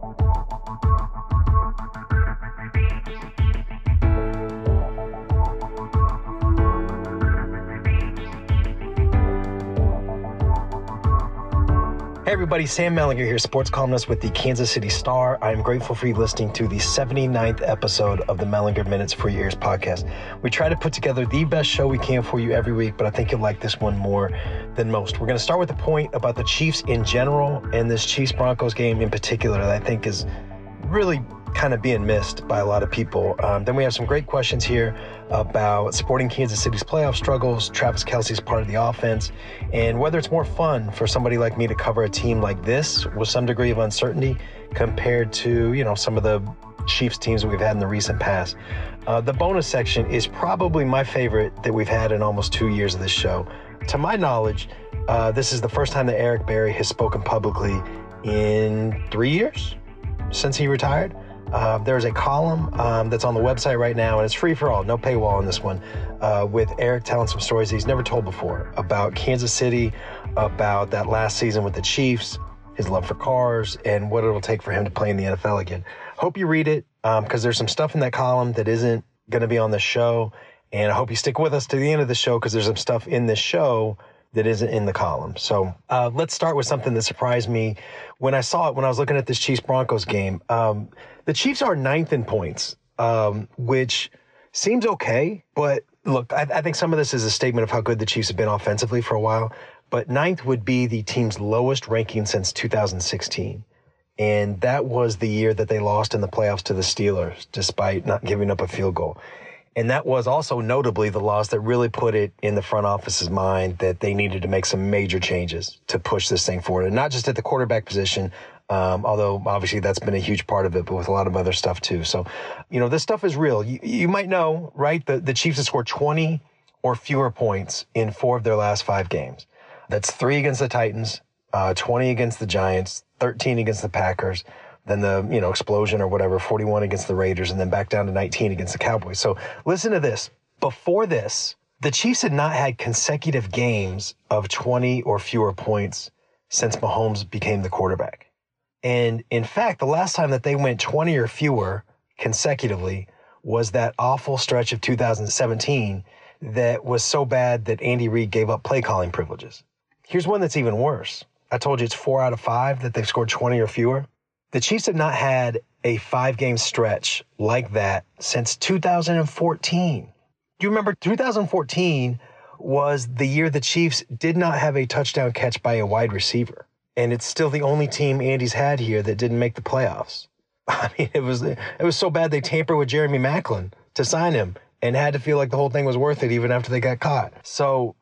Bye. Hey everybody, Sam Mellinger here, sports columnist with the Kansas City Star. I am grateful for you listening to the 79th episode of the Mellinger Minutes for Your Ears podcast. We try to put together the best show we can for you every week, but I think you'll like this one more than most. We're going to start with the point about the Chiefs in general and this Chiefs Broncos game in particular that I think is really kind of being missed by a lot of people. Um, then we have some great questions here about supporting Kansas City's playoff struggles, Travis Kelce's part of the offense, and whether it's more fun for somebody like me to cover a team like this with some degree of uncertainty compared to, you know, some of the Chiefs teams that we've had in the recent past. Uh, the bonus section is probably my favorite that we've had in almost two years of this show. To my knowledge, uh, this is the first time that Eric Berry has spoken publicly in three years since he retired. Uh, there's a column um, that's on the website right now, and it's free for all, no paywall on this one, uh, with Eric telling some stories he's never told before about Kansas City, about that last season with the Chiefs, his love for cars, and what it'll take for him to play in the NFL again. Hope you read it because um, there's some stuff in that column that isn't going to be on the show, and I hope you stick with us to the end of the show because there's some stuff in this show that isn't in the column. So uh, let's start with something that surprised me when I saw it when I was looking at this Chiefs Broncos game. Um, the Chiefs are ninth in points, um, which seems okay. But look, I, I think some of this is a statement of how good the Chiefs have been offensively for a while. But ninth would be the team's lowest ranking since 2016. And that was the year that they lost in the playoffs to the Steelers, despite not giving up a field goal. And that was also notably the loss that really put it in the front office's mind that they needed to make some major changes to push this thing forward. And not just at the quarterback position, um, although obviously that's been a huge part of it, but with a lot of other stuff too. So, you know, this stuff is real. You, you might know, right? The, the Chiefs have scored 20 or fewer points in four of their last five games. That's three against the Titans, uh, 20 against the Giants, 13 against the Packers, then the you know explosion or whatever 41 against the raiders and then back down to 19 against the cowboys. So listen to this. Before this the chiefs had not had consecutive games of 20 or fewer points since mahomes became the quarterback. And in fact the last time that they went 20 or fewer consecutively was that awful stretch of 2017 that was so bad that andy reid gave up play calling privileges. Here's one that's even worse. I told you it's four out of five that they've scored 20 or fewer the Chiefs have not had a five game stretch like that since 2014. Do you remember 2014 was the year the Chiefs did not have a touchdown catch by a wide receiver? And it's still the only team Andy's had here that didn't make the playoffs. I mean, it was it was so bad they tampered with Jeremy Maclin to sign him and had to feel like the whole thing was worth it even after they got caught. So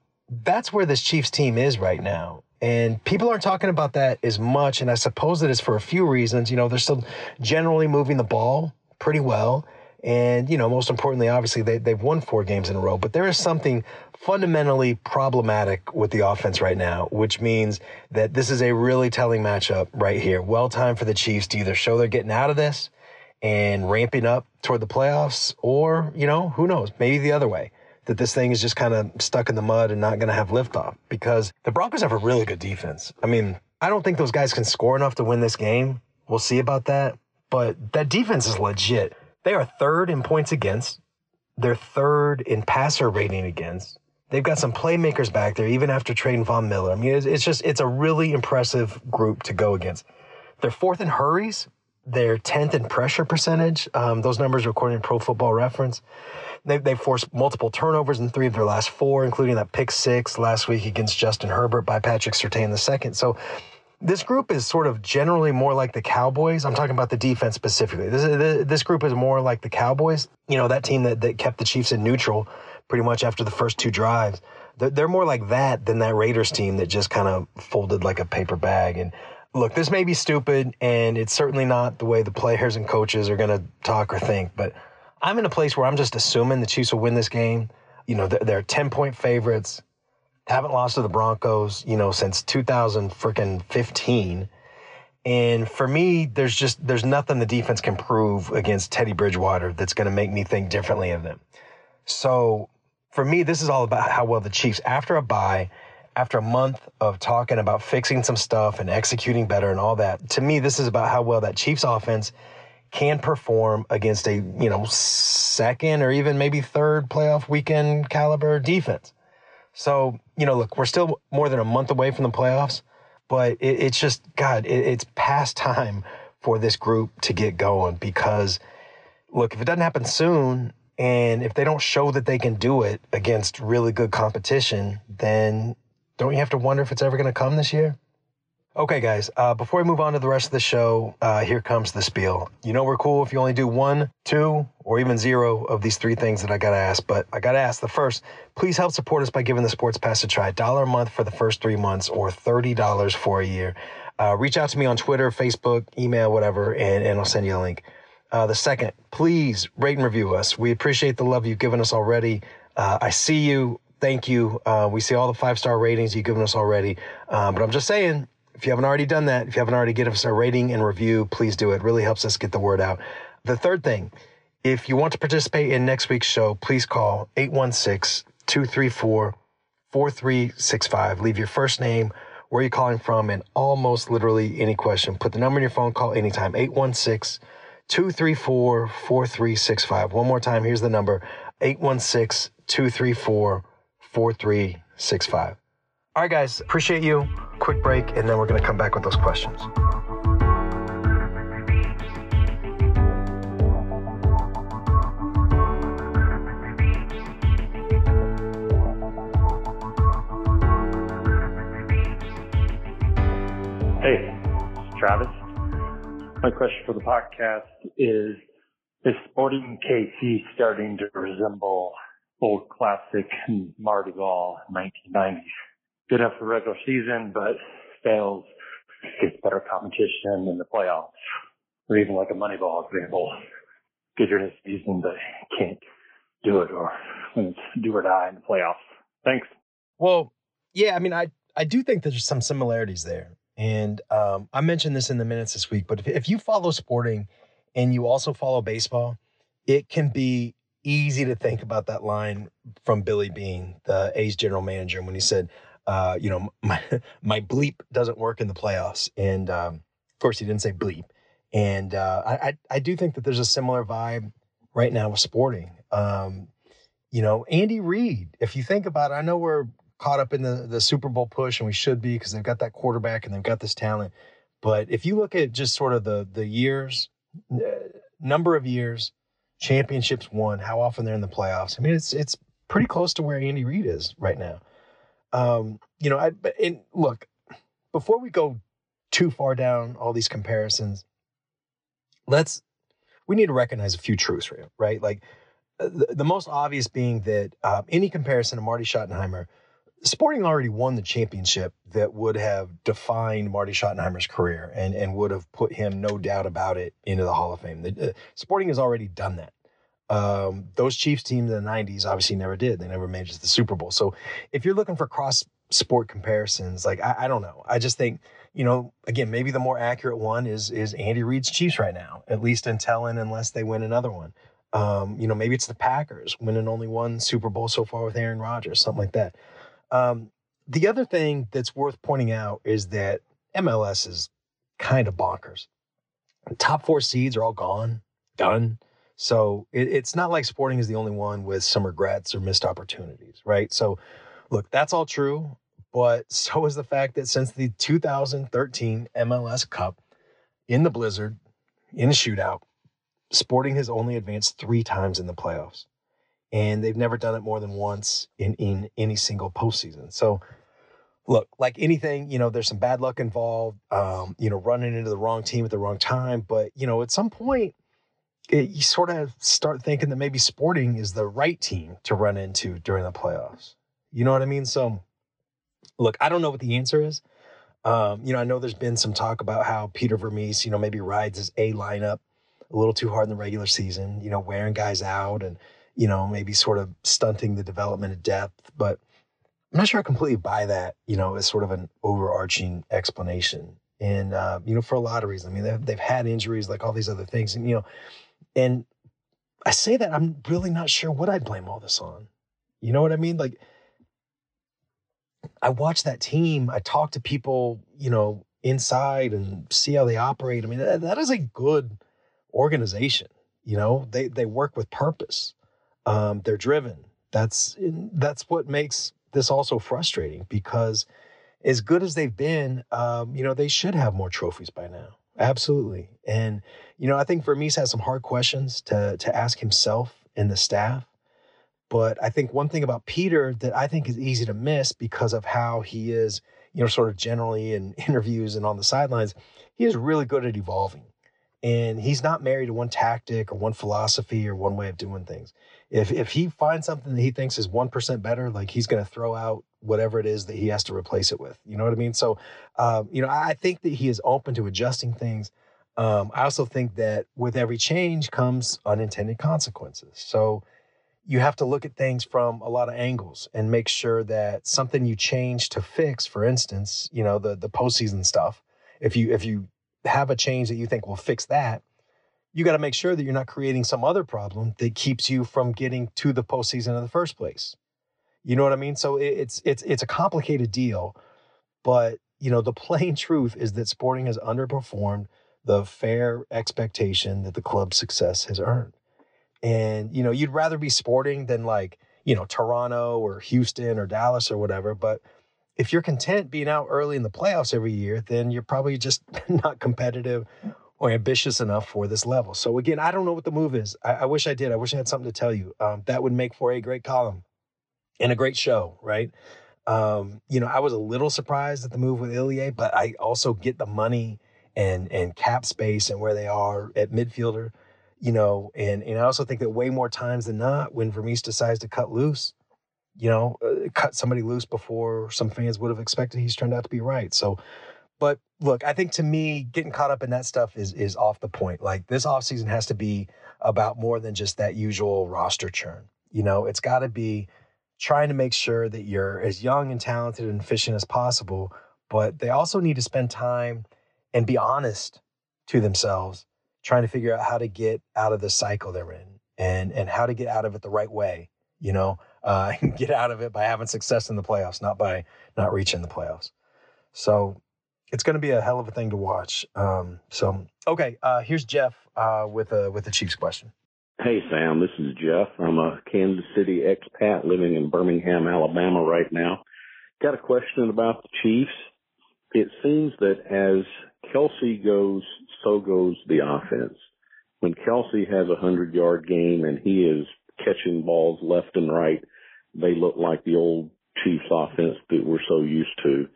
that's where this Chiefs team is right now. And people aren't talking about that as much. And I suppose it is for a few reasons. You know, they're still generally moving the ball pretty well. And, you know, most importantly, obviously, they, they've won four games in a row. But there is something fundamentally problematic with the offense right now, which means that this is a really telling matchup right here. Well timed for the Chiefs to either show they're getting out of this and ramping up toward the playoffs, or, you know, who knows, maybe the other way that this thing is just kind of stuck in the mud and not going to have liftoff because the Broncos have a really good defense. I mean, I don't think those guys can score enough to win this game. We'll see about that. But that defense is legit. They are third in points against. They're third in passer rating against. They've got some playmakers back there, even after trading Von Miller. I mean, it's, it's just, it's a really impressive group to go against. They're fourth in hurries. They're 10th in pressure percentage. Um, those numbers are according to Pro Football Reference. They, they forced multiple turnovers in three of their last four, including that pick six last week against Justin Herbert by Patrick Surtain II. So this group is sort of generally more like the Cowboys. I'm talking about the defense specifically. This, this group is more like the Cowboys. You know, that team that, that kept the Chiefs in neutral pretty much after the first two drives. They're more like that than that Raiders team that just kind of folded like a paper bag. And look, this may be stupid, and it's certainly not the way the players and coaches are going to talk or think, but – I'm in a place where I'm just assuming the Chiefs will win this game. You know, they're, they're 10 point favorites, haven't lost to the Broncos, you know, since 2000 freaking 15. And for me, there's just there's nothing the defense can prove against Teddy Bridgewater that's going to make me think differently of them. So for me, this is all about how well the Chiefs, after a bye, after a month of talking about fixing some stuff and executing better and all that, to me, this is about how well that Chiefs offense can perform against a, you know, second or even maybe third playoff weekend caliber defense. So, you know, look, we're still more than a month away from the playoffs, but it, it's just, God, it, it's past time for this group to get going because, look, if it doesn't happen soon, and if they don't show that they can do it against really good competition, then don't you have to wonder if it's ever going to come this year? Okay, guys, uh, before we move on to the rest of the show, uh, here comes the spiel. You know, we're cool if you only do one, two, or even zero of these three things that I got to ask, but I got to ask the first, please help support us by giving the Sports Pass a try. Dollar a month for the first three months or $30 for a year. Uh, reach out to me on Twitter, Facebook, email, whatever, and, and I'll send you a link. Uh, the second, please rate and review us. We appreciate the love you've given us already. Uh, I see you. Thank you. Uh, we see all the five star ratings you've given us already. Um, but I'm just saying, if you haven't already done that, if you haven't already given us a rating and review, please do it. it. Really helps us get the word out. The third thing, if you want to participate in next week's show, please call 816 234 4365. Leave your first name, where you're calling from, and almost literally any question. Put the number in your phone, call anytime 816 234 4365. One more time, here's the number 816 234 4365. All right, guys, appreciate you. Quick break, and then we're going to come back with those questions. Hey, Travis. My question for the podcast is, is Sporting KC starting to resemble old classic Mardi Gras 1990s? good enough for regular season, but fails gets better competition in the playoffs, or even like a Moneyball example. Good in the season, but can't do it, or when it's do or die in the playoffs. Thanks. Well, yeah, I mean, I I do think there's some similarities there, and um, I mentioned this in the minutes this week. But if, if you follow sporting and you also follow baseball, it can be easy to think about that line from Billy Beane, the A's general manager, when he said, uh, you know, my, my bleep doesn't work in the playoffs. And um, of course, he didn't say bleep. And uh, I, I do think that there's a similar vibe right now with sporting. Um, you know, Andy Reid, if you think about it, I know we're caught up in the, the Super Bowl push and we should be because they've got that quarterback and they've got this talent. But if you look at just sort of the the years, number of years, championships won, how often they're in the playoffs. I mean, it's it's pretty close to where Andy Reid is right now. Um, you know, I and look, before we go too far down all these comparisons, let's we need to recognize a few truths right? Like uh, the, the most obvious being that uh, any comparison to Marty Schottenheimer, Sporting already won the championship that would have defined Marty Schottenheimer's career and, and would have put him, no doubt about it, into the Hall of Fame. The, uh, Sporting has already done that. Um, those Chiefs teams in the 90s obviously never did. They never made it to the Super Bowl. So if you're looking for cross sport comparisons, like I, I, don't know. I just think, you know, again, maybe the more accurate one is is Andy Reid's Chiefs right now, at least until and unless they win another one. Um, you know, maybe it's the Packers winning only one Super Bowl so far with Aaron Rodgers, something like that. Um, the other thing that's worth pointing out is that MLS is kind of bonkers. The top four seeds are all gone, done. So it, it's not like Sporting is the only one with some regrets or missed opportunities, right? So, look, that's all true, but so is the fact that since the 2013 MLS Cup in the Blizzard, in a shootout, Sporting has only advanced three times in the playoffs, and they've never done it more than once in in any single postseason. So, look, like anything, you know, there's some bad luck involved, um, you know, running into the wrong team at the wrong time, but you know, at some point it, you sort of start thinking that maybe Sporting is the right team to run into during the playoffs. You know what I mean? So, look, I don't know what the answer is. Um, you know, I know there's been some talk about how Peter Vermes, you know, maybe rides his A lineup a little too hard in the regular season, you know, wearing guys out and, you know, maybe sort of stunting the development of depth. But I'm not sure I completely buy that, you know, as sort of an overarching explanation. And, uh, you know, for a lot of reasons. I mean, they've, they've had injuries like all these other things. And, you know, and I say that I'm really not sure what I'd blame all this on. You know what I mean? Like, I watch that team. I talk to people, you know, inside and see how they operate. I mean, that, that is a good organization. You know, they they work with purpose. Um, they're driven. That's that's what makes this also frustrating because as good as they've been, um, you know, they should have more trophies by now. Absolutely. And, you know, I think Vermes has some hard questions to to ask himself and the staff. But I think one thing about Peter that I think is easy to miss because of how he is, you know, sort of generally in interviews and on the sidelines, he is really good at evolving. And he's not married to one tactic or one philosophy or one way of doing things. If if he finds something that he thinks is one percent better, like he's going to throw out whatever it is that he has to replace it with. You know what I mean? So, um, you know, I think that he is open to adjusting things. Um, I also think that with every change comes unintended consequences. So you have to look at things from a lot of angles and make sure that something you change to fix, for instance, you know, the the postseason stuff. If you if you have a change that you think will fix that, you got to make sure that you're not creating some other problem that keeps you from getting to the postseason in the first place. You know what I mean? So it's it's it's a complicated deal, but you know the plain truth is that Sporting has underperformed the fair expectation that the club's success has earned. And you know you'd rather be Sporting than like you know Toronto or Houston or Dallas or whatever, but if you're content being out early in the playoffs every year, then you're probably just not competitive or ambitious enough for this level. So again, I don't know what the move is. I, I wish I did. I wish I had something to tell you. Um, that would make for a great column and a great show, right? Um, you know, I was a little surprised at the move with Ilie, but I also get the money and and cap space and where they are at midfielder, you know, and and I also think that way more times than not, when Vermes decides to cut loose, you know, uh, cut somebody loose before some fans would have expected, he's turned out to be right. So, but look, I think to me, getting caught up in that stuff is is off the point. Like this offseason has to be about more than just that usual roster churn. You know, it's got to be trying to make sure that you're as young and talented and efficient as possible, but they also need to spend time and be honest to themselves, trying to figure out how to get out of the cycle they're in and and how to get out of it the right way. You know, uh, get out of it by having success in the playoffs, not by not reaching the playoffs. So it's going to be a hell of a thing to watch. Um, so okay, uh, here's Jeff uh, with a with a Chiefs question. Hey, Sam, this is Jeff. I'm a Kansas City expat living in Birmingham, Alabama right now. Got a question about the Chiefs. It seems that as Kelce goes, so goes the offense. When Kelce has a hundred yard game and he is catching balls left and right, they look like the old Chiefs offense that we're so used to.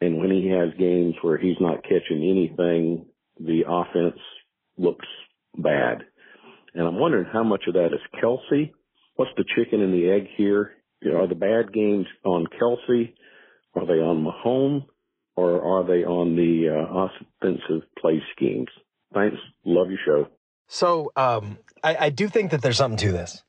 And when he has games where he's not catching anything, the offense looks bad. And I'm wondering how much of that is Kelce. What's the chicken and the egg here? Are the bad games on Kelce? Are they on Mahomes? Or are they on the uh, offensive play schemes? Thanks. Love your show. So um, I, I, do think that there's something to this.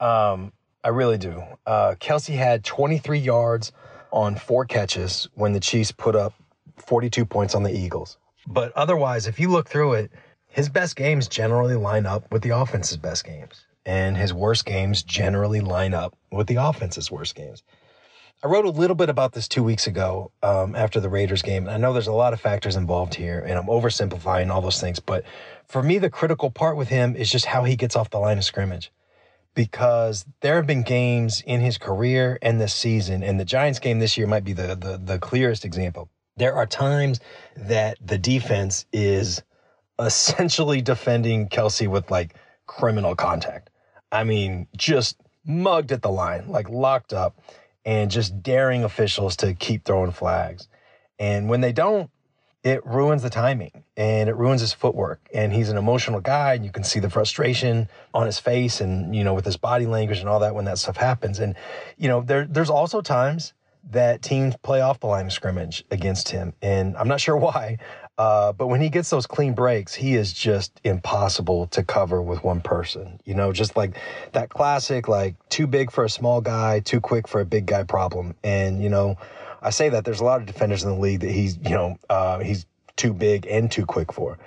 Um, I really do. Uh, Kelce had 23 yards on four catches when the Chiefs put up 42 points on the Eagles. But otherwise, if you look through it, his best games generally line up with the offense's best games, and his worst games generally line up with the offense's worst games. I wrote a little bit about this two weeks ago um, after the Raiders game. And I know there's a lot of factors involved here, and I'm oversimplifying all those things. But for me, the critical part with him is just how he gets off the line of scrimmage. Because there have been games in his career and this season, and the Giants game this year might be the, the, the clearest example. There are times that the defense is essentially defending Kelce with like criminal contact. I mean, just mugged at the line, like locked up, and just daring officials to keep throwing flags. And when they don't, it ruins the timing and it ruins his footwork. And he's an emotional guy, and you can see the frustration on his face and, you know, with his body language and all that when that stuff happens. And, you know, there, there's also times that teams play off the line of scrimmage against him. And I'm not sure why, uh, but when he gets those clean breaks, he is just impossible to cover with one person. You know, just like that classic, like too big for a small guy, too quick for a big guy problem. And, you know, I say that there's a lot of defenders in the league that he's, you know, uh, he's too big and too quick for.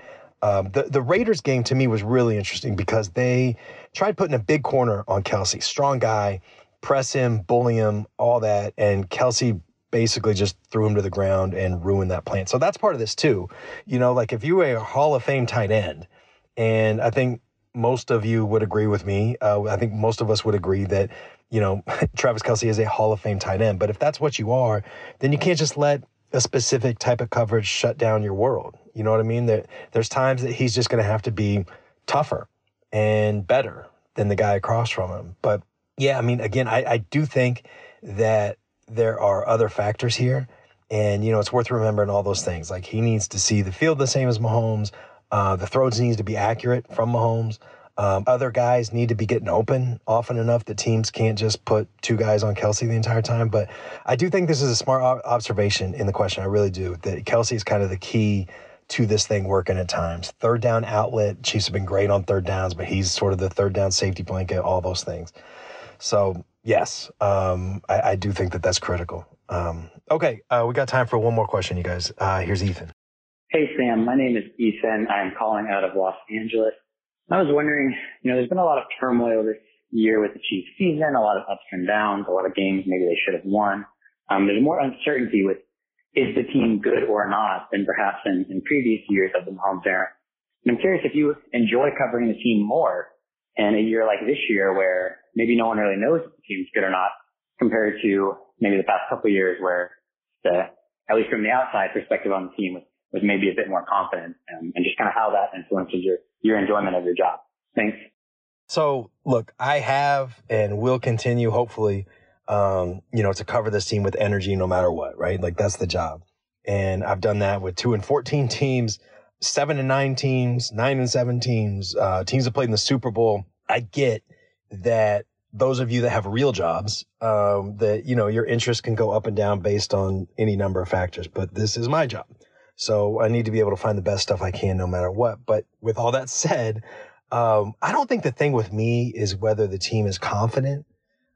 Um, the, the Raiders game to me was really interesting because they tried putting a big corner on Kelce, strong guy, press him, bully him, all that. And Kelce basically just threw him to the ground and ruined that plan. So that's part of this too. You know, like if you were a Hall of Fame tight end, and I think most of you would agree with me. Uh, I think most of us would agree that, you know, Travis Kelce is a Hall of Fame tight end. But if that's what you are, then you can't just let a specific type of coverage shut down your world. You know what I mean? That there's times that he's just going to have to be tougher and better than the guy across from him. But yeah, I mean, again, I, I do think that there are other factors here. And, you know, it's worth remembering all those things. Like he needs to see the field the same as Mahomes. Uh, the throws needs to be accurate from Mahomes. Um, other guys need to be getting open often enough that teams can't just put two guys on Kelce the entire time. But I do think this is a smart observation in the question. I really do. That Kelce is kind of the key to this thing working at times. Third down outlet. Chiefs have been great on third downs, but he's sort of the third down safety blanket, all those things. So, yes, um, I, I, do think that that's critical. Um, okay, uh, we got time for one more question, you guys. Uh, here's Ethan. Hey, Sam. My name is Ethan. I'm calling out of Los Angeles. I was wondering, you know, there's been a lot of turmoil this year with the Chiefs season, a lot of ups and downs, a lot of games maybe they should have won. Um, there's more uncertainty with is the team good or not than perhaps in, in previous years of the Mahomes era. And I'm curious if you enjoy covering the team more in a year like this year where maybe no one really knows if the team's good or not compared to maybe the past couple of years where the, at least from the outside perspective on the team was was maybe a bit more confident and, and just kind of how that influences your, your enjoyment of your job. Thanks. So look, I have and will continue, hopefully, um, you know, to cover this team with energy no matter what, right? Like that's the job. And I've done that with two and 14 teams, seven and nine teams, nine and seven teams, uh, teams that played in the Super Bowl. I get that those of you that have real jobs, um, that, you know, your interest can go up and down based on any number of factors, but this is my job. So I need to be able to find the best stuff I can no matter what. But with all that said, um, I don't think the thing with me is whether the team is confident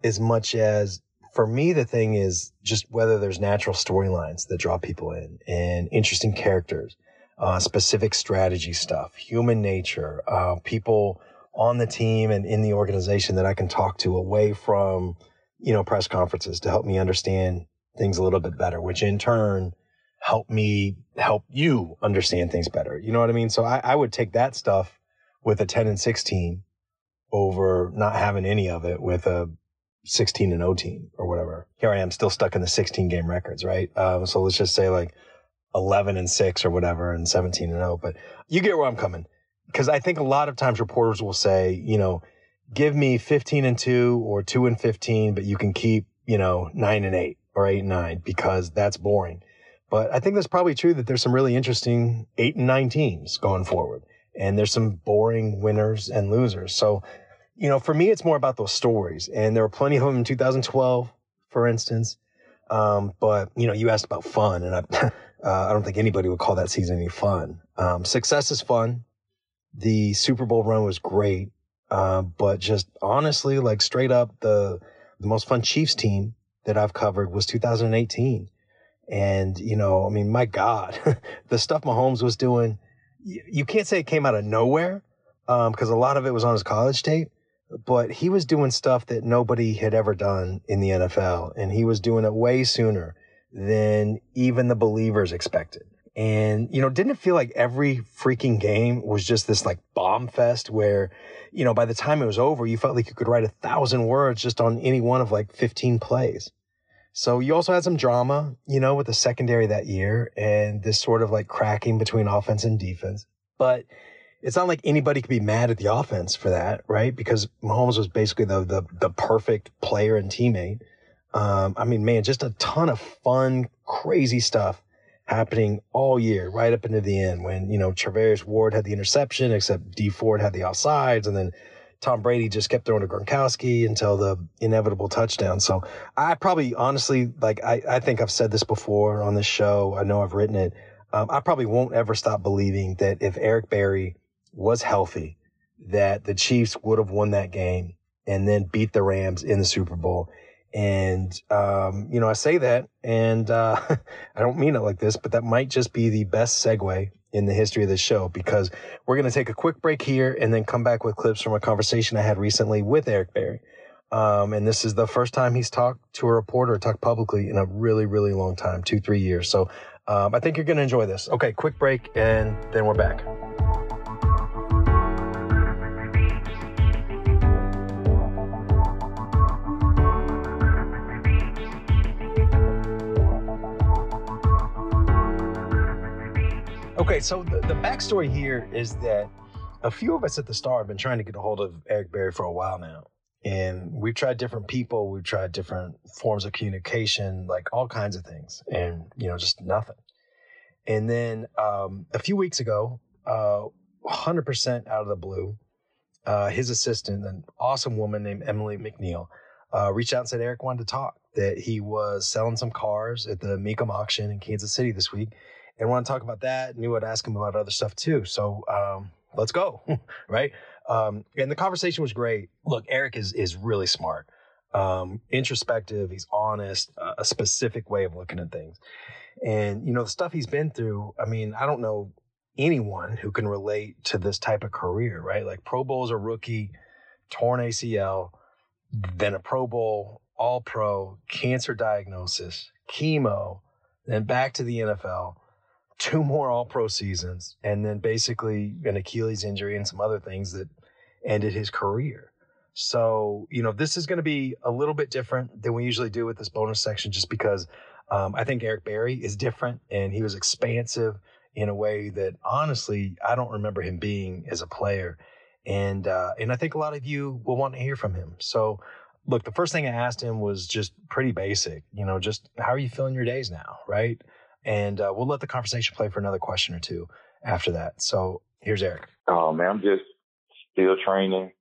as much as for me, the thing is just whether there's natural storylines that draw people in and interesting characters, uh, specific strategy stuff, human nature, uh, people on the team and in the organization that I can talk to away from, you know, press conferences to help me understand things a little bit better, which in turn help me help you understand things better. You know what I mean? So I, I would take that stuff with a 10 and 16 over not having any of it with a 16 and 0 team or whatever. Here I am still stuck in the 16 game records, right? Um, so let's just say like 11 and 6 or whatever and 17 and 0. But you get where I'm coming. Because I think a lot of times reporters will say, you know, give me 15 and 2 or 2 and 15, but you can keep, you know, 9 and 8 or 8 and 9 because that's boring. But I think that's probably true that there's some really interesting eight and nine teams going forward. And there's some boring winners and losers. So, you know, for me, it's more about those stories. And there were plenty of them in 2012, for instance. Um, but, you know, you asked about fun, and I, uh, I don't think anybody would call that season any fun. Um, success is fun. The Super Bowl run was great. Uh, but just honestly, like straight up, the, the most fun Chiefs team that I've covered was 2018. And, you know, I mean, my God, the stuff Mahomes was doing, you, you can't say it came out of nowhere because um, a lot of it was on his college tape, but he was doing stuff that nobody had ever done in the NFL. And he was doing it way sooner than even the believers expected. And, you know, didn't it feel like every freaking game was just this like bomb fest where, you know, by the time it was over, you felt like you could write a thousand words just on any one of like 15 plays. So you also had some drama, you know, with the secondary that year and this sort of like cracking between offense and defense. But it's not like anybody could be mad at the offense for that, right? Because Mahomes was basically the the, the perfect player and teammate. Um, I mean, man, just a ton of fun, crazy stuff happening all year, right up into the end when, you know, Charvarius Ward had the interception, except Dee Ford had the offsides, and then Tom Brady just kept throwing to Gronkowski until the inevitable touchdown. So I probably honestly, like, I, I think I've said this before on this show. I know I've written it. Um, I probably won't ever stop believing that if Eric Berry was healthy, that the Chiefs would have won that game and then beat the Rams in the Super Bowl. And, um, you know, I say that and, uh, I don't mean it like this, but that might just be the best segue in the history of the show because we're going to take a quick break here and then come back with clips from a conversation I had recently with Eric Berry. Um, and this is the first time he's talked to a reporter, talked publicly in a really, really long time, two, three years. So um, I think you're going to enjoy this. Okay, quick break, and then we're back. Okay, so the, the backstory here is that a few of us at the Star have been trying to get a hold of Eric Berry for a while now. And we've tried different people, we've tried different forms of communication, like all kinds of things, and you know, just nothing. And then um, a few weeks ago, uh, 100% out of the blue, uh, his assistant, an awesome woman named Emily McNeil, uh, reached out and said Eric wanted to talk. That he was selling some cars at the Mecum auction in Kansas City this week, and want to talk about that. And I'd ask him about other stuff too. So um, let's go, right? Um, and the conversation was great. Look, Eric is is really smart, um, introspective. He's honest, uh, a specific way of looking at things, and you know the stuff he's been through. I mean, I don't know anyone who can relate to this type of career, right? Like Pro Bowl as a rookie, torn ACL, then a Pro Bowl, All Pro, cancer diagnosis, chemo, then back to the NFL two more all pro seasons and then basically an Achilles injury and some other things that ended his career. So, you know, this is going to be a little bit different than we usually do with this bonus section just because um, I think Eric Berry is different and he was expansive in a way that honestly, I don't remember him being as a player. And, uh, and I think a lot of you will want to hear from him. So, look, the first thing I asked him was just pretty basic, you know, just how are you feeling your days now? Right and uh, we'll let the conversation play for another question or two after that. So here's Eric. Oh man, I'm just still training.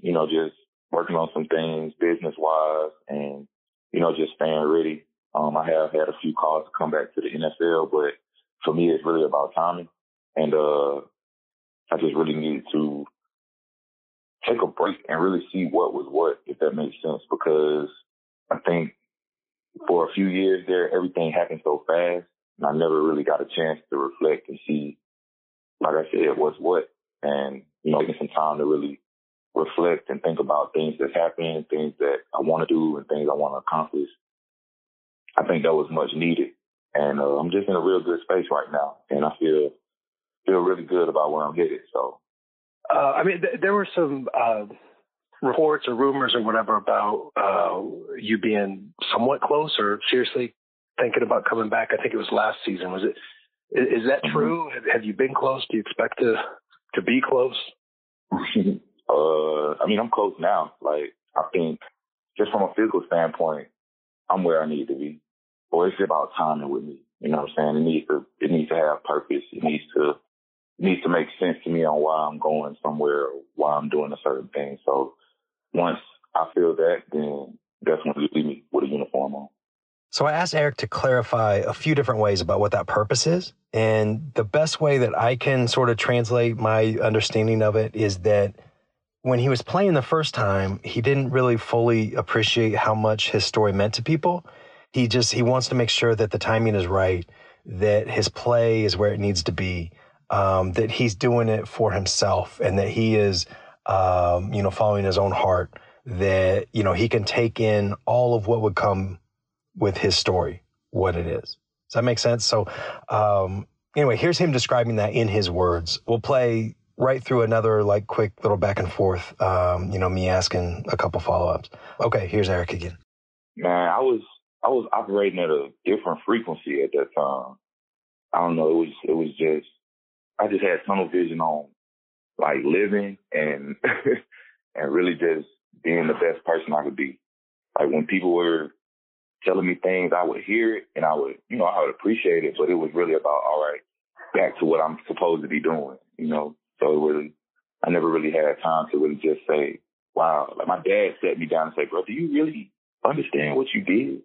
You know, just working on some things business wise, and you know, just staying ready. Um, I have had a few calls to come back to the NFL, but for me, it's really about timing, and uh, I just really needed to take a break and really see what was what, if that makes sense, because I think for a few years there, everything happened so fast and I never really got a chance to reflect and see, like I said, what's what. And, you know, taking some time to really reflect and think about things that's happening, things that I want to do and things I want to accomplish. I think that was much needed. And uh, I'm just in a real good space right now. And I feel, feel really good about where I'm headed. So. Uh, I mean, th- there were some, uh, reports or rumors or whatever about, uh, you being somewhat close or seriously thinking about coming back. I think it was last season. Was it? Is, that mm-hmm. true? Have you been close? Do you expect to to be close? uh, I mean, I'm close now. Like I think, just from a physical standpoint, I'm where I need to be. Or it's about timing with me. You know what I'm saying? It needs to it needs to have purpose. It needs to it needs to make sense to me on why I'm going somewhere or why I'm doing a certain thing. So once I feel that, then that's when you leave me with a uniform on. So I asked Eric to clarify a few different ways about what that purpose is. And the best way that I can sort of translate my understanding of it is that when he was playing the first time, he didn't really fully appreciate how much his story meant to people. He just, he wants to make sure that the timing is right, that his play is where it needs to be, um, that he's doing it for himself and that he is, um, you know, following his own heart, that, you know, he can take in all of what would come with his story, what it is. Does that make sense? So, um, anyway, here's him describing that in his words. We'll play right through another like quick little back and forth. Um, you know, me asking a couple follow ups. Okay, here's Eric again. Man, I was I was operating at a different frequency at that time. I don't know. It was it was just I just had tunnel vision on like living and and really just being the best person I could be. Like when people were telling me things, I would hear it and I would, you know, I would appreciate it, but it was really about, all right, back to what I'm supposed to be doing, you know? So it was, I never really had time to really just say, wow, like my dad sat me down and said, bro, do you really understand what you did?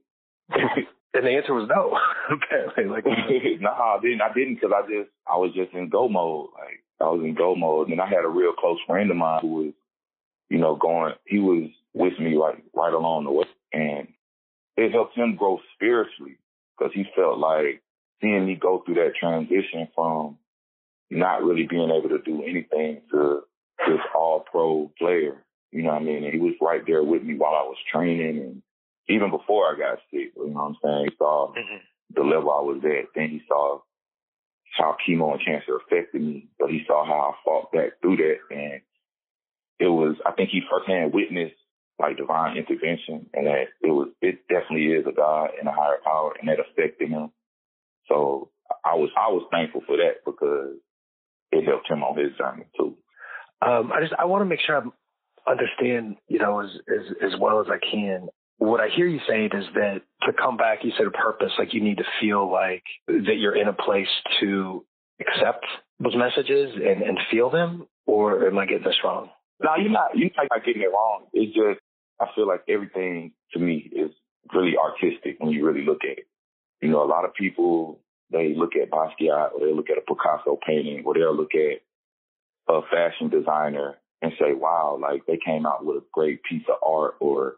and the answer was no. Apparently, like, nah, I didn't. I didn't because I just, I was just in go mode. Like, I was in go mode. And I had a real close friend of mine who was, you know, going, he was with me like right along the way. And it helped him grow spiritually because he felt like seeing me go through that transition from not really being able to do anything to this all pro player, You know what I mean? And he was right there with me while I was training and even before I got sick. You know what I'm saying? He saw mm-hmm. the level I was at. Then he saw how chemo and cancer affected me, but he saw how I fought back through that. And it was, I think he firsthand witnessed like divine intervention and that it was, it definitely is a God and a higher power and that affected him. So I was, I was thankful for that because it helped him on his journey too. Um, I just, I want to make sure I understand, you know, as, as, as well as I can. What I hear you saying is that to come back, you said a purpose, like you need to feel like that you're in a place to accept those messages and, and feel them, or am I getting this wrong? No, you're not. You're not getting it wrong. It's just I feel like everything to me is really artistic when you really look at it. You know, a lot of people they look at Basquiat or they look at a Picasso painting or they'll look at a fashion designer and say, wow, like they came out with a great piece of art or,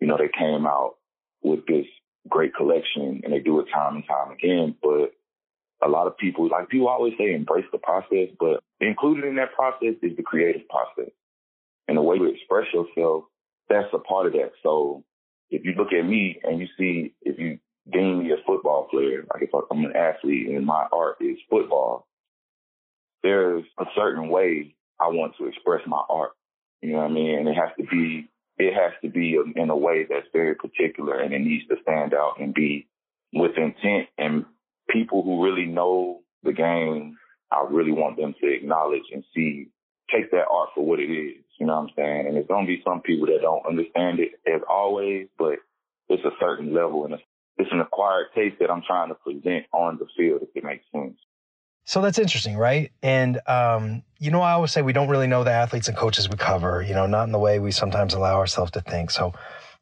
you know, they came out with this great collection and they do it time and time again. But a lot of people, like people always say, embrace the process, but included in that process is the creative process. And the way you express yourself, that's a part of that. So if you look at me and you see, if you deem me a football player, like if I'm an athlete and my art is football, there's a certain way I want to express my art. You know what I mean? And it has to be, it has to be in a way that's very particular and it needs to stand out and be with intent and people who really know the game, I really want them to acknowledge and see, take that art for what it is. You know what I'm saying? And going to be some people that don't understand it as always, but it's a certain level and it's an acquired taste that I'm trying to present on the field, if it makes sense. So that's interesting, right? And, um, you know, I always say we don't really know the athletes and coaches we cover, you know, not in the way we sometimes allow ourselves to think. So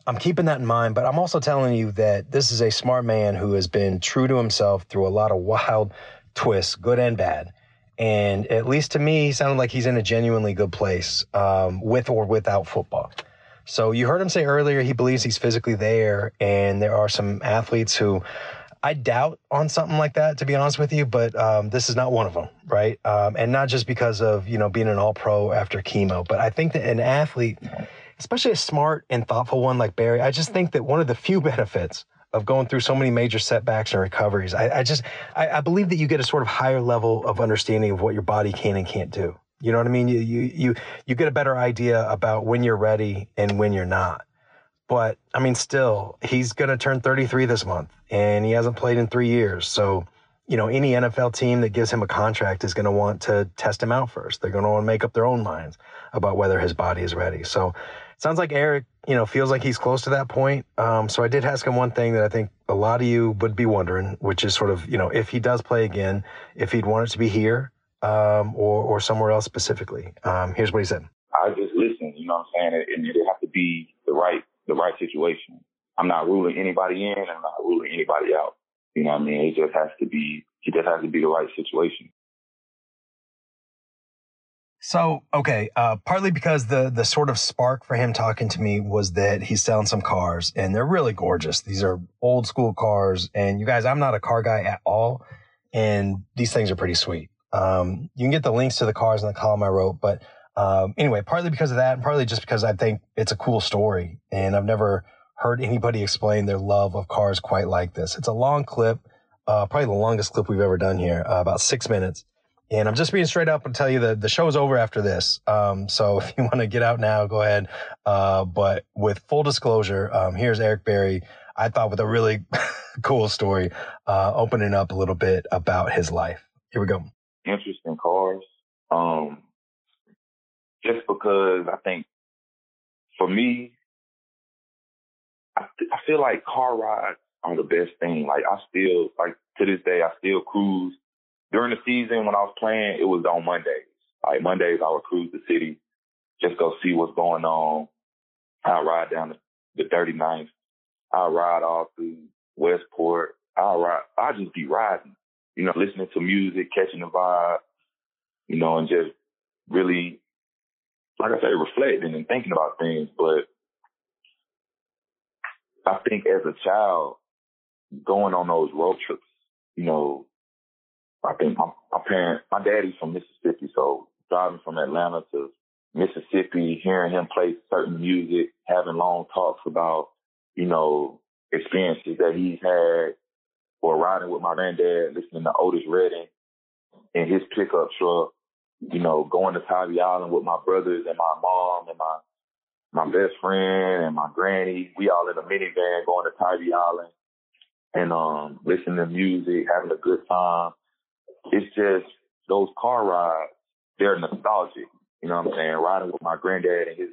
I'm keeping that in mind, but I'm also telling you that this is a smart man who has been true to himself through a lot of wild twists, good and bad. And at least to me, he sounded like he's in a genuinely good place um, with or without football. So you heard him say earlier he believes he's physically there, and there are some athletes who I doubt on something like that, to be honest with you, but um, this is not one of them, right? Um, and not just because of, you know, being an all pro after chemo, but I think that an athlete, especially a smart and thoughtful one like Berry, I just think that one of the few benefits of going through so many major setbacks and recoveries, I, I just, I, I, believe that you get a sort of higher level of understanding of what your body can and can't do. You know what I mean? You, you, you, you get a better idea about when you're ready and when you're not. But I mean, still, he's going to turn 33 this month and he hasn't played in three years. So, you know, any NFL team that gives him a contract is going to want to test him out first. They're going to want to make up their own minds about whether his body is ready. So, sounds like Eric, you know, feels like he's close to that point. Um, so I did ask him one thing that I think a lot of you would be wondering, which is sort of, you know, if he does play again, if he'd want it to be here um, or or somewhere else specifically. Um, here's what he said. I just listen. You know what I'm saying? And it have to be the right the right situation. I'm not ruling anybody in. I'm not ruling anybody out. You know what I mean? It just has to be. It just has to be the right situation. So okay, uh, partly because the the sort of spark for him talking to me was that he's selling some cars and they're really gorgeous. These are old school cars, and you guys, I'm not a car guy at all, and these things are pretty sweet. Um, you can get the links to the cars in the column I wrote, but um, anyway, partly because of that, and partly just because I think it's a cool story, and I've never heard anybody explain their love of cars quite like this. It's a long clip, uh, probably the longest clip we've ever done here, uh, about six minutes. And I'm just being straight up and tell you that the show is over after this. Um, so if you want to get out now, go ahead. Uh, but with full disclosure, um, here's Eric Berry. I thought with a really cool story, uh, opening up a little bit about his life. Here we go. Interesting cars. Um, just because I think for me, I, I feel like car rides are the best thing. Like I still, like to this day, I still cruise during the season when I was playing, it was on Mondays. Like Mondays, I would cruise the city, just go see what's going on. I ride down the, the 39th. I ride all through Westport. I ride. I just be riding, you know, listening to music, catching the vibe, you know, and just really, like I say, reflecting and thinking about things. But I think as a child, going on those road trips, you know, I think my, my parent, my daddy's from Mississippi, so driving from Atlanta to Mississippi, hearing him play certain music, having long talks about, you know, experiences that he's had, or riding with my granddad, listening to Otis Redding in his pickup truck, you know, going to Tybee Island with my brothers and my mom and my my best friend and my granny. We all in a minivan going to Tybee Island and um listening to music, having a good time. It's just those car rides, they're nostalgic. You know what I'm saying? Riding with my granddad and his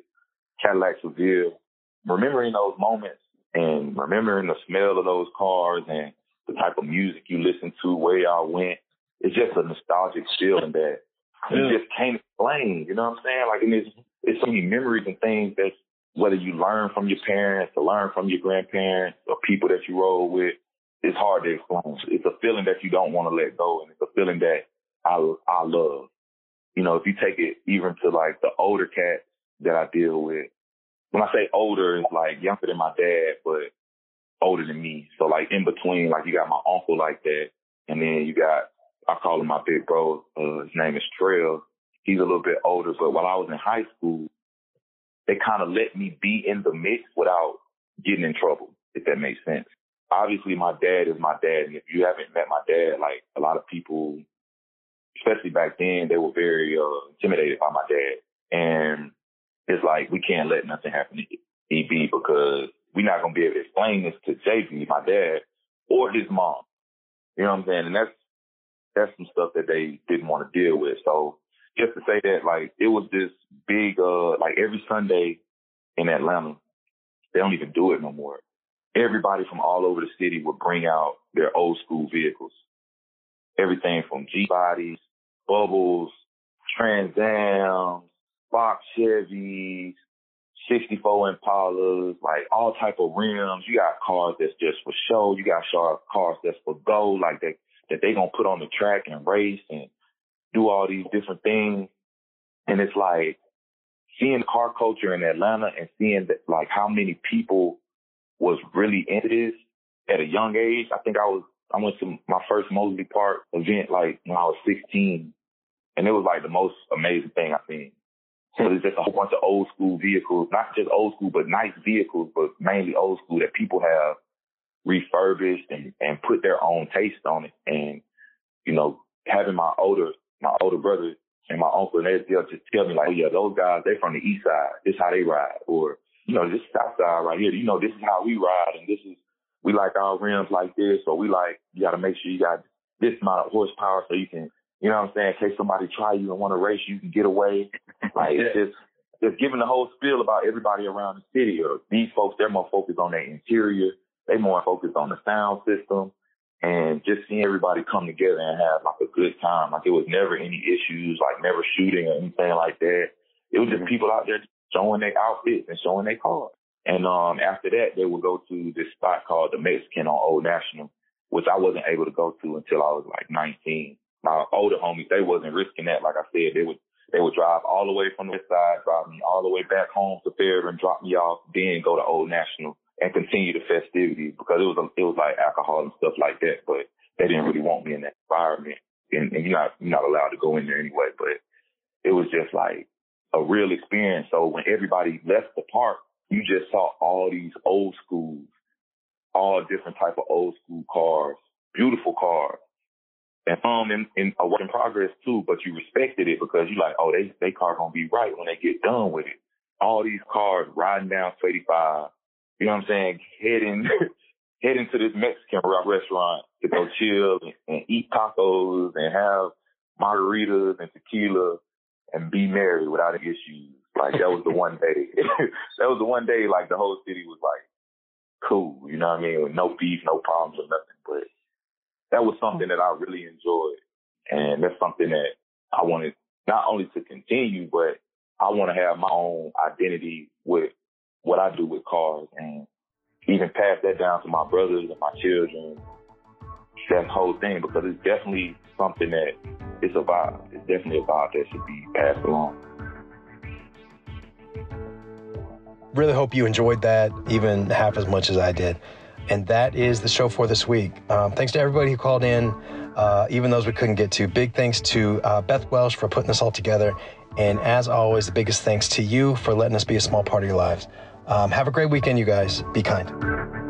Cadillac Seville, remembering those moments and remembering the smell of those cars and the type of music you listen to, where y'all went. It's just a nostalgic feeling that you yeah. just can't explain. You know what I'm saying? Like, and it's, it's so many memories and things that whether you learn from your parents or learn from your grandparents or people that you rode with, it's hard to explain. It's a feeling that you don't want to let go, and it's a feeling that I I love. You know, if you take it even to like the older cats that I deal with, when I say older, it's like younger than my dad, but older than me. So like in between, like you got my uncle like that, and then you got I call him my big bro. Uh, his name is Trail. He's a little bit older, but while I was in high school, they kind of let me be in the mix without getting in trouble, if that makes sense. Obviously, my dad is my dad, and if you haven't met my dad, like a lot of people, especially back then, they were very uh, intimidated by my dad, and it's like we can't let nothing happen to EB because we're not gonna be able to explain this to JB, my dad, or his mom. You know what I'm saying? And that's that's some stuff that they didn't want to deal with. So just to say that, like, it was this big, uh, like every Sunday in Atlanta, they don't even do it no more. Everybody from all over the city would bring out their old school vehicles. Everything from G bodies, bubbles, Trans Ams, box Chevys, 64 Impalas, like all type of rims. You got cars that's just for show. You got cars that's for go, like that that they gonna put on the track and race and do all these different things. And it's like seeing car culture in Atlanta and seeing that like how many people was really into this at a young age. I think I was I went to my first Mozley Park event like when I was 16, and it was like the most amazing thing I've seen. So it's just a whole bunch of old school vehicles, not just old school, but nice vehicles, but mainly old school that people have refurbished and, and put their own taste on it. And, you know, having my older, my older brother and my uncle, and they, they'll just tell me like, oh, yeah, those guys, they from the east side. This is how they ride. Or, you know, this south side right here, you know, this is how we ride. And this is, we like our rims like this. Or we like, you got to make sure you got this amount of horsepower so you can, you know what I'm saying? In case somebody try you and want to race, you can get away. Like, yeah. it's just, just giving the whole spiel about everybody around the city or these folks, they're more focused on their interior they more focused on the sound system and just seeing everybody come together and have like a good time. Like it was never any issues, like never shooting or anything like that. It was just mm-hmm. people out there showing their outfits and showing their cars. And um after that they would go to this spot called the Mexican on Old National, which I wasn't able to go to until I was like 19. My older homies, they wasn't risking that. Like I said, they would they would drive all the way from the side, drive me all the way back home to Fair and drop me off, then go to Old National and continue the festivities because it was a, it was like alcohol and stuff like that, but they didn't really want me in that environment, and, and you're not you're not allowed to go in there anyway. But it was just like a real experience. So when everybody left the park, you just saw all these old schools, all different type of old school cars, beautiful cars. And um in, in a work in progress too, but you respected it because you like, oh, they they car gonna be right when they get done with it. All these cars riding down 35, you know what I'm saying, heading heading to this Mexican restaurant to go chill and, and eat tacos and have margaritas and tequila and be merry without any issues. Like that was the one day. that was the one day like the whole city was like cool, you know what I mean? With no beef, no problems or nothing. But that was something that I really enjoyed. And that's something that I wanted not only to continue, but I want to have my own identity with what I do with cars and even pass that down to my brothers and my children. That whole thing because it's definitely something that it's a vibe. Definitely a vibe that should be passed along. Really hope you enjoyed that even half as much as I did. And that is the show for this week. Um, thanks to everybody who called in. uh, even those we couldn't get to. Big thanks to uh, Beth Welsh for putting this all together. And as always, the biggest thanks to you for letting us be a small part of your lives. Um, have a great weekend, you guys. Be kind.